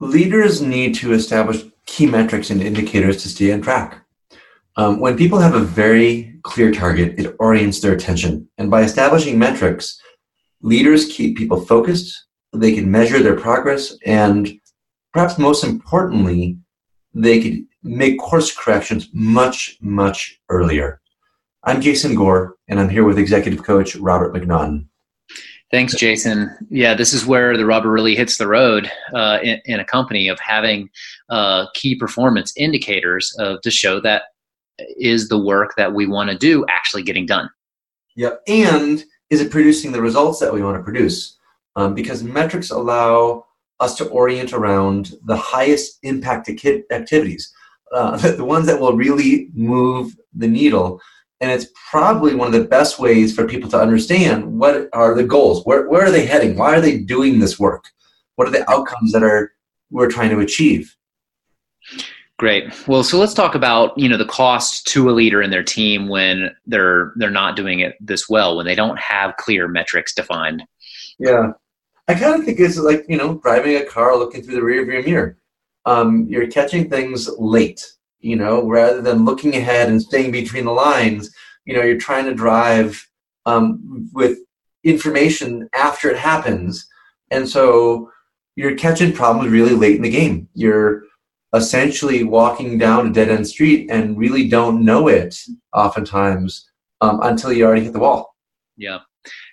leaders need to establish key metrics and indicators to stay on track. Um, when people have a very clear target, it orients their attention. And by establishing metrics, leaders keep people focused, they can measure their progress, and perhaps most importantly, they could make course corrections much, much earlier. I'm Jason Gore, and I'm here with executive coach Robert MacNaughton. Thanks, Jason. Yeah, this is where the rubber really hits the road uh, in, in, a company of having uh, key performance indicators of, to show that is the work that we want to do actually getting done. Yep. And is it producing the results that we want to produce? Um, because metrics allow us to orient around the highest impact activities, uh, the ones that will really move the needle and it's probably one of the best ways for people to understand what are the goals. Where, where are they heading? Why are they doing this work? What are the outcomes that are we're trying to achieve? Great. Well so let's talk about you know the cost to a leader and their team when they're they're not doing it this well when they don't have clear metrics defined. Yeah. I kind of think it's like you know driving a car looking through the rear view mirror. Um, you're catching things late you know, rather than looking ahead and staying between the lines, you know, you're trying to drive um, with information after it happens. And so you're catching problems really late in the game. You're essentially walking down a dead end street and really don't know it oftentimes um, until you already hit the wall. Yeah.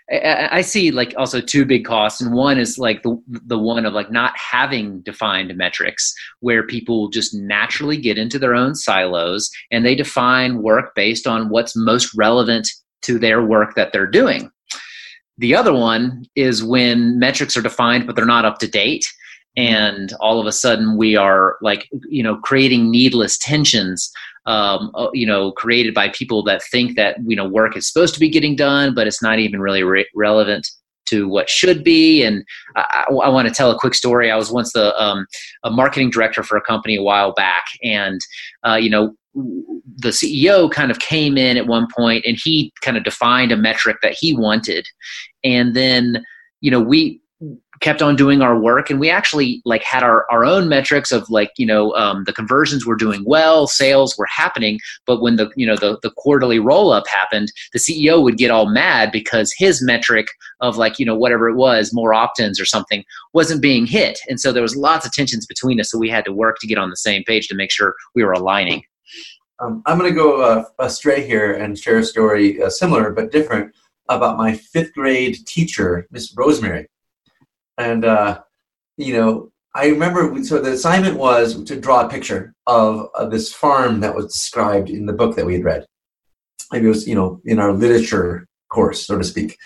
I, see like also two big costs, and one is like the the one of like not having defined metrics, where people just naturally get into their own silos and they define work based on what's most relevant to their work that they're doing. The other one is when metrics are defined but they're not up to date and all of a sudden we are like you know creating needless tensions um, uh, you know, created by people that think that you know work is supposed to be getting done, but it's not even really re- relevant to what should be. And I, I, want to tell a quick story. I was once the um, a marketing director for a company a while back, and uh, you know the CEO kind of came in at one point and he kind of defined a metric that he wanted, and then you know we kept on doing our work and we actually like had our, our own metrics of like you know um, the conversions were doing well sales were happening but when the you know the, the quarterly roll up happened the ceo would get all mad because his metric of like you know whatever it was more opt-ins or something wasn't being hit. And so there was lots of tensions between us so we had to work to get on the same page to make sure we were aligning. Um, i'm going to go uh, astray here and share a story uh, similar but different about my fifth grade teacher miss rosemary and uh, you know I remember so the assignment was to draw a picture of, of this farm that was described in the book that we had read. Maybe it was you know in our literature course, so to speak,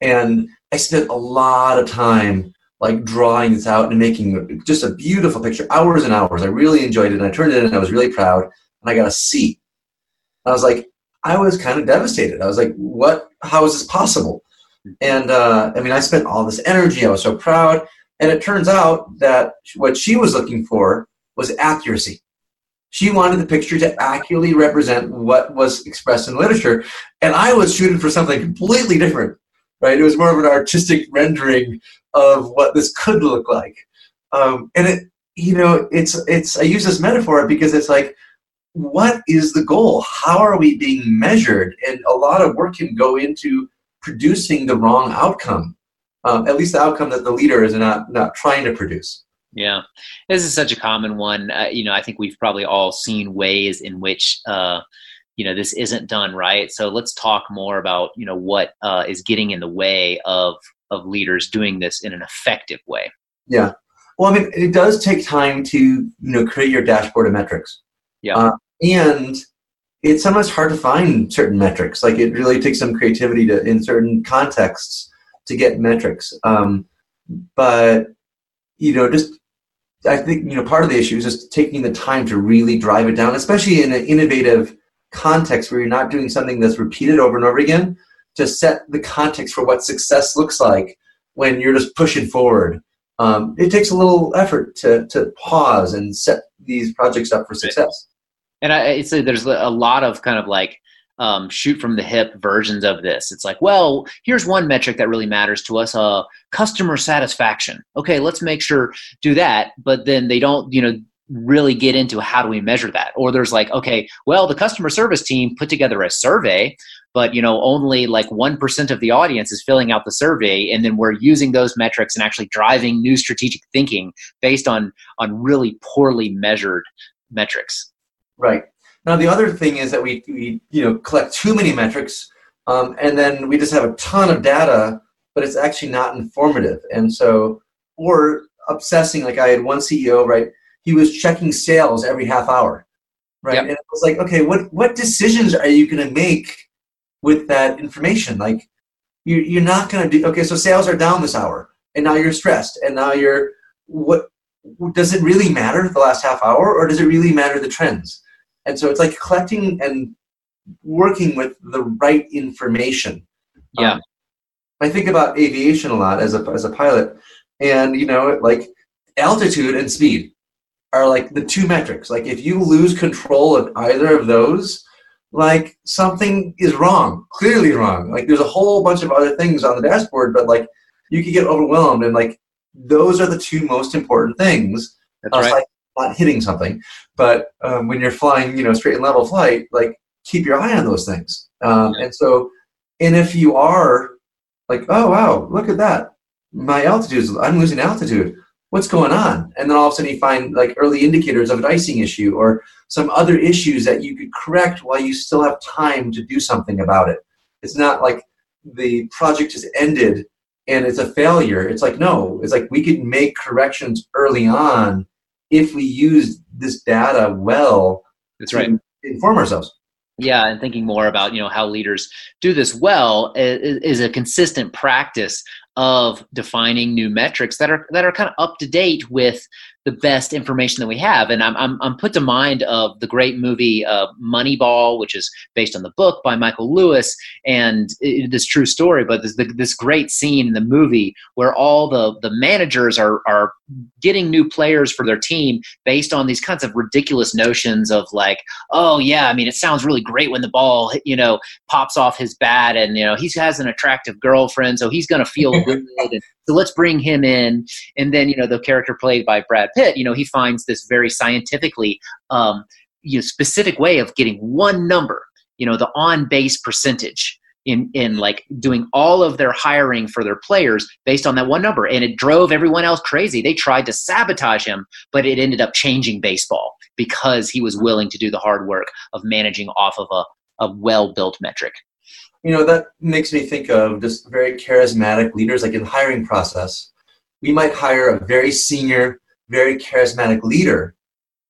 and I spent a lot of time like drawing this out and making just a beautiful picture, hours and hours. I really enjoyed it, and I turned it in, and I was really proud, and I got a C. I was like, I was kind of devastated. I was like, what? How is this possible? And uh, I mean, I spent all this energy. I was so proud. And it turns out that what she was looking for was accuracy. She wanted the picture to accurately represent what was expressed in literature. And I was shooting for something completely different, right? It was more of an artistic rendering of what this could look like. Um, and it, you know, it's, it's, I use this metaphor because it's like, what is the goal? How are we being measured? And a lot of work can go into producing the wrong outcome. Um, at least the outcome that the leader is not not trying to produce. Yeah, this is such a common one. Uh, you know, I think we've probably all seen ways in which uh, you know this isn't done right. So let's talk more about you know what uh, is getting in the way of of leaders doing this in an effective way. Yeah, well, I mean, it does take time to you know create your dashboard of metrics. Yeah, uh, and it's sometimes hard to find certain metrics. Like it really takes some creativity to in certain contexts to get metrics. Um, but you know, just I think you know part of the issue is just taking the time to really drive it down, especially in an innovative context where you're not doing something that's repeated over and over again. To set the context for what success looks like when you're just pushing forward. Um, it takes a little effort to to pause and set these projects up for success and I, it's a, there's a lot of kind of like um, shoot from the hip versions of this. It's like, well, here's one metric that really matters to us: uh, customer satisfaction. Okay, let's make sure do that. But then they don't, you know, really get into how do we measure that. Or there's like, okay, well, the customer service team put together a survey, but you know, only like one percent of the audience is filling out the survey, and then we're using those metrics and actually driving new strategic thinking based on on really poorly measured metrics. Right. Now, the other thing is that we, we you know, collect too many metrics, um, and then we just have a ton of data, but it's actually not informative. And so, or obsessing, like I had one CEO, right? He was checking sales every half hour, right? Yep. And it was like, okay, what what decisions are you going to make with that information? Like, you, you're not going to do. Okay, so sales are down this hour, and now you're stressed, and now you're what? Does it really matter the last half hour, or does it really matter the trends? And so it's like collecting and working with the right information. Yeah. Um, I think about aviation a lot as a, as a pilot. And, you know, like altitude and speed are like the two metrics. Like if you lose control of either of those, like something is wrong, clearly wrong. Like there's a whole bunch of other things on the dashboard, but like you could get overwhelmed. And like those are the two most important things. That's right not hitting something. But um, when you're flying, you know, straight and level flight, like keep your eye on those things. Um, and so, and if you are like, oh wow, look at that, my altitude is, I'm losing altitude. What's going on? And then all of a sudden you find like early indicators of an icing issue or some other issues that you could correct while you still have time to do something about it. It's not like the project has ended and it's a failure. It's like, no, it's like we could make corrections early on if we use this data well that's right. inform ourselves. Yeah and thinking more about you know how leaders do this well is, is a consistent practice of defining new metrics that are that are kind of up to date with the best information that we have. And I'm, I'm, I'm put to mind of the great movie uh, Moneyball, which is based on the book by Michael Lewis, and it, this true story. But this, this great scene in the movie where all the, the managers are, are getting new players for their team based on these kinds of ridiculous notions of like, oh yeah, I mean, it sounds really great when the ball, you know, pops off his bat, and you know he has an attractive girlfriend, so he's going to feel good. And so let's bring him in. And then, you know, the character played by Brad Pitt, you know, he finds this very scientifically, um, you know, specific way of getting one number, you know, the on base percentage in in like doing all of their hiring for their players based on that one number. And it drove everyone else crazy. They tried to sabotage him but it ended up changing baseball because he was willing to do the hard work of managing off of a, a well built metric. You know that makes me think of just very charismatic leaders like in the hiring process we might hire a very senior very charismatic leader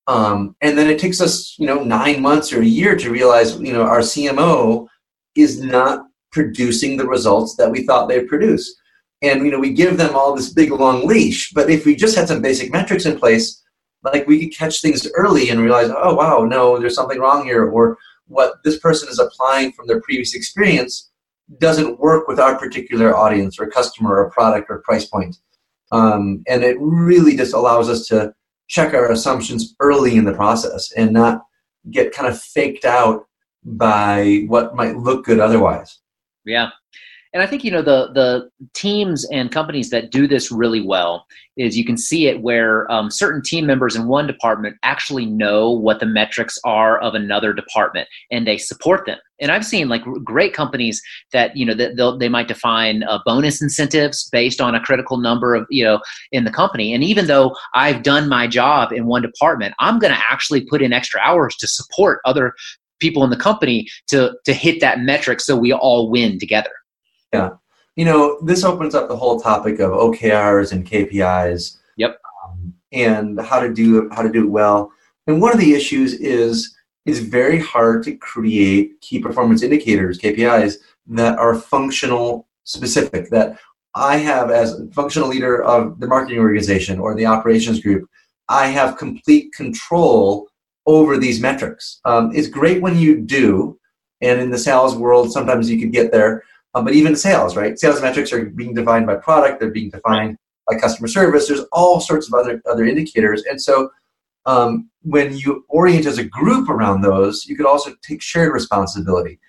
um, and then it takes us you know nine months or a year to realize you know our cmo is not producing the results that we thought they'd produce and you know we give them all this big long leash but if we just had some basic metrics in place like we could catch things early and realize oh wow no there's something wrong here or what this person is applying from their previous experience doesn't work with our particular audience or customer or product or price point. Um, and it really just allows us to check our assumptions early in the process and not get kind of faked out by what might look good otherwise. Yeah, and I think you know the the teams and companies that do this really well is you can see it where um, certain team members in one department actually know what the metrics are of another department and they support them. And I've seen like great companies that you know that they might define uh, bonus incentives based on a critical number of you know in the company. And even though I've done my job in one department, I'm going to actually put in extra hours to support other people in the company to to hit that metric so we all win together. Yeah. You know, this opens up the whole topic of OKRs and KPIs. Yep. Um, and how to do how to do it well. And one of the issues is it's very hard to create key performance indicators, KPIs, that are functional specific, that I have as a functional leader of the marketing organization or the operations group, I have complete control over these metrics. Um, it's great when you do, and in the sales world, sometimes you could get there, um, but even sales, right? Sales metrics are being defined by product, they're being defined by customer service. There's all sorts of other, other indicators. And so um, when you orient as a group around those, you could also take shared responsibility.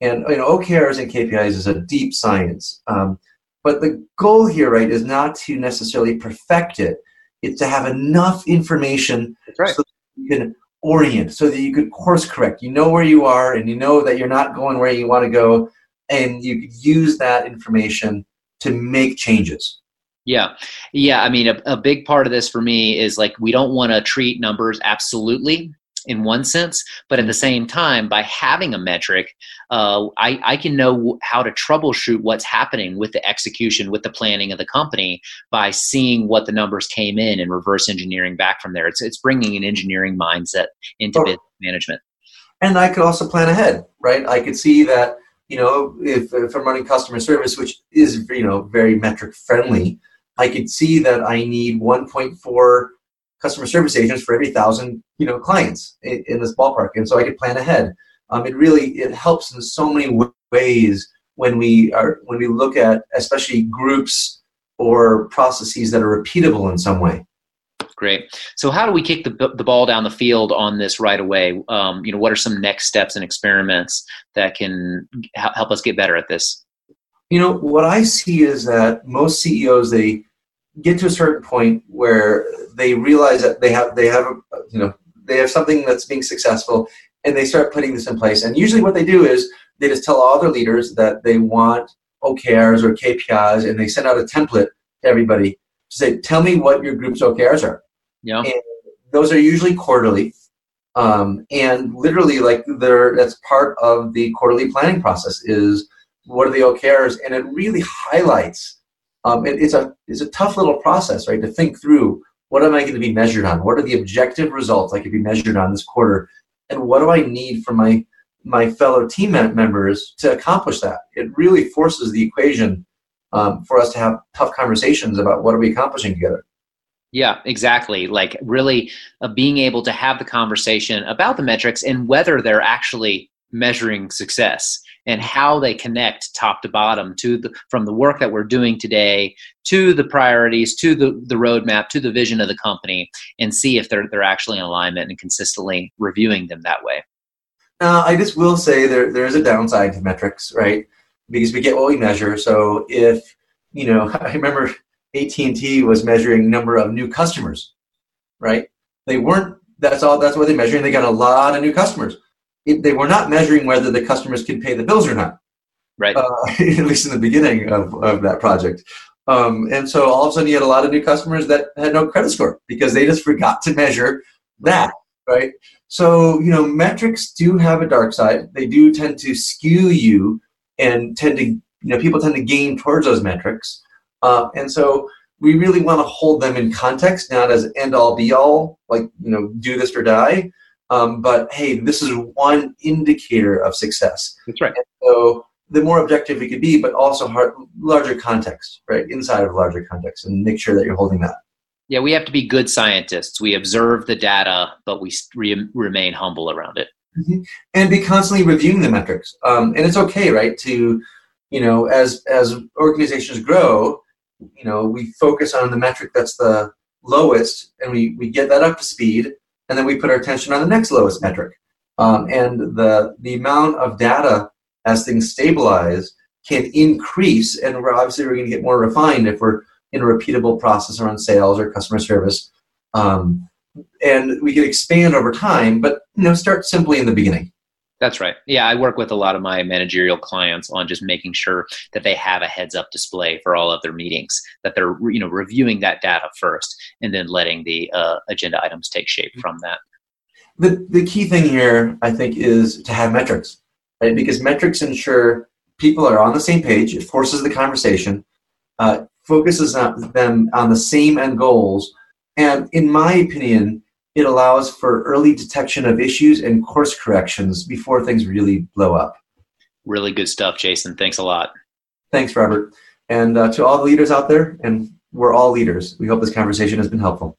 And you know, OKRs and KPIs is a deep science. Um, but the goal here, right, is not to necessarily perfect it. It's to have enough information right. so you can orient, so that you could course correct. You know where you are, and you know that you're not going where you want to go, and you could use that information to make changes. Yeah. Yeah. I mean, a, a big part of this for me is like we don't want to treat numbers absolutely in one sense, but at the same time, by having a metric, uh, I, I can know how to troubleshoot what's happening with the execution, with the planning of the company by seeing what the numbers came in and reverse engineering back from there. It's, it's bringing an engineering mindset into oh. business management. And I could also plan ahead, right? I could see that, you know, if, if I'm running customer service, which is, you know, very metric friendly, I could see that I need 1.4 customer service agents for every thousand you know clients in, in this ballpark, and so I could plan ahead. Um, it really it helps in so many ways when we are when we look at especially groups or processes that are repeatable in some way. Great. So, how do we kick the, the ball down the field on this right away? Um, you know, what are some next steps and experiments that can help us get better at this? You know, what I see is that most CEOs they get to a certain point where they realize that they have they have you know they have something that's being successful and they start putting this in place and usually what they do is they just tell all their leaders that they want okrs or kpis and they send out a template to everybody to say tell me what your group's okrs are yeah and those are usually quarterly um, and literally like they're that's part of the quarterly planning process is what are the okrs and it really highlights um, it, it's a it's a tough little process, right? To think through what am I going to be measured on? What are the objective results I could be measured on this quarter? And what do I need from my my fellow team members to accomplish that? It really forces the equation um, for us to have tough conversations about what are we accomplishing together. Yeah, exactly. Like really uh, being able to have the conversation about the metrics and whether they're actually measuring success and how they connect top to bottom to the from the work that we're doing today to the priorities to the, the roadmap to the vision of the company and see if they're they're actually in alignment and consistently reviewing them that way. Uh, i just will say there there is a downside to metrics right? Because we get what we measure. So if you know i remember at&t was measuring number of new customers right they weren't that's all that's what they're measuring they got a lot of new customers it, they were not measuring whether the customers could pay the bills or not. Right. Uh, at least in the beginning of, of that project. Um, and so all of a sudden you had a lot of new customers that had no credit score because they just forgot to measure that, right? So, you know, metrics do have a dark side. They do tend to skew you and tend to, you know, people tend to gain towards those metrics. Uh, and so we really want to hold them in context, not as end all be all, like, you know, do this or die, um, but hey, this is one indicator of success. That's right. And so the more objective we could be, but also hard, larger context, right? Inside of larger context, and make sure that you're holding that. Yeah, we have to be good scientists. We observe the data, but we re- remain humble around it. Mm-hmm. And be constantly reviewing the metrics. Um, and it's okay, right? To you know, as as organizations grow, you know, we focus on the metric that's the lowest, and we we get that up to speed and then we put our attention on the next lowest metric. Um, and the the amount of data as things stabilize can increase, and we're obviously we're going to get more refined if we're in a repeatable process around sales or customer service, um, and we can expand over time. But you know, start simply in the beginning. That's right. Yeah, I work with a lot of my managerial clients on just making sure that they have a heads up display for all of their meetings, that they're you know reviewing that data first and then letting the uh, agenda items take shape from that. The the key thing here, I think, is to have metrics, right? Because metrics ensure people are on the same page. It forces the conversation, uh, focuses on them on the same end goals, and in my opinion, it allows for early detection of issues and course corrections before things really blow up. Really good stuff, Jason. Thanks a lot. Thanks, Robert. And uh, to all the leaders out there, and we're all leaders, we hope this conversation has been helpful.